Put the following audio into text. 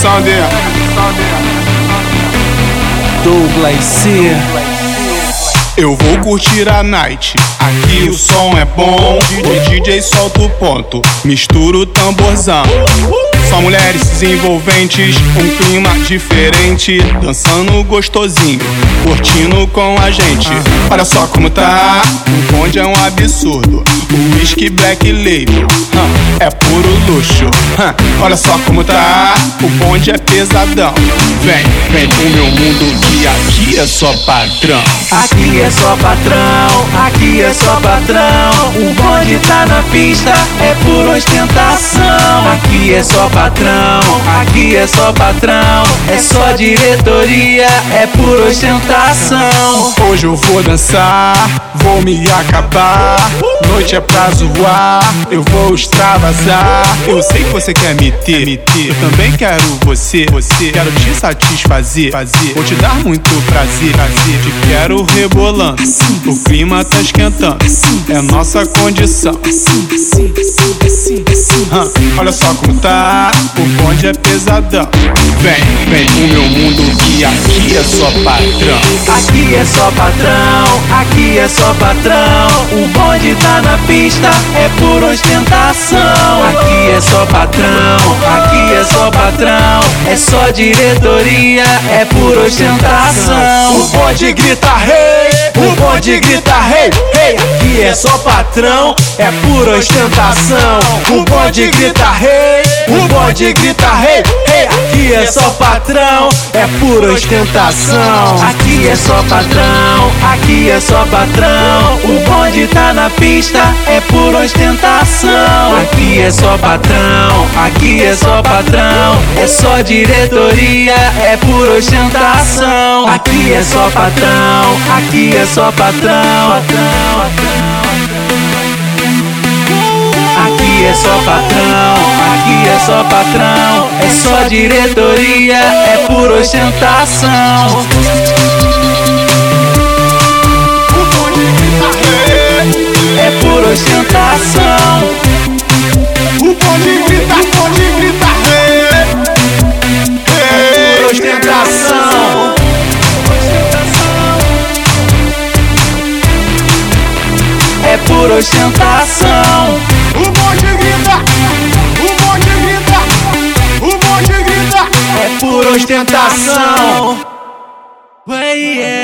Sander. Douglas C. Eu vou curtir a night, aqui o som é bom. O DJ solta o ponto, mistura o tamborzão. Só mulheres envolventes, um clima diferente. Dançando gostosinho, curtindo com a gente. Olha só como tá, o bonde é um absurdo. O whisky black label é puro luxo. Hum, olha só como tá, o bonde é pesadão. Vem, vem pro meu mundo que aqui é só padrão. Aqui é só patrão, aqui é só patrão. Bonde tá na pista, é por ostentação. Aqui é só patrão, aqui é só patrão. É só diretoria, é por ostentação. Hoje eu vou dançar, vou me acabar. Noite é pra zoar, eu vou extravasar. Eu sei que você quer me ter, me ter. Eu também quero você, você. Quero te satisfazer, fazer. Vou te dar muito prazer, prazer. Te quero rebolando. O clima tá esquentando, é nossa condição. Hum, olha só como tá, o bonde é pesadão. Vem, vem pro meu mundo que aqui é só padrão. Aqui é só patrão, aqui é só patrão. O bonde tá na pista, é por ostentação. Aqui é só patrão, aqui é só diretoria, é por ostentação. O bonde grita rei, o bonde grita rei, rei. Aqui é só patrão, é pura ostentação. O bonde grita rei, o bonde grita rei, rei. Aqui é só patrão, é pura ostentação. Aqui é só patrão, aqui é só patrão. O bonde tá na pista, é por ostentação. Aqui é só patrão, aqui é só patrão. É só diretoria, é por ostentação. Aqui é só patrão, aqui é só patrão. Aqui é só patrão, aqui é só patrão. É só diretoria, é por ostentação. Por ostentação. O bonde grita, o bonde grita, o bonde grita. É por ostentação. Ué, yeah.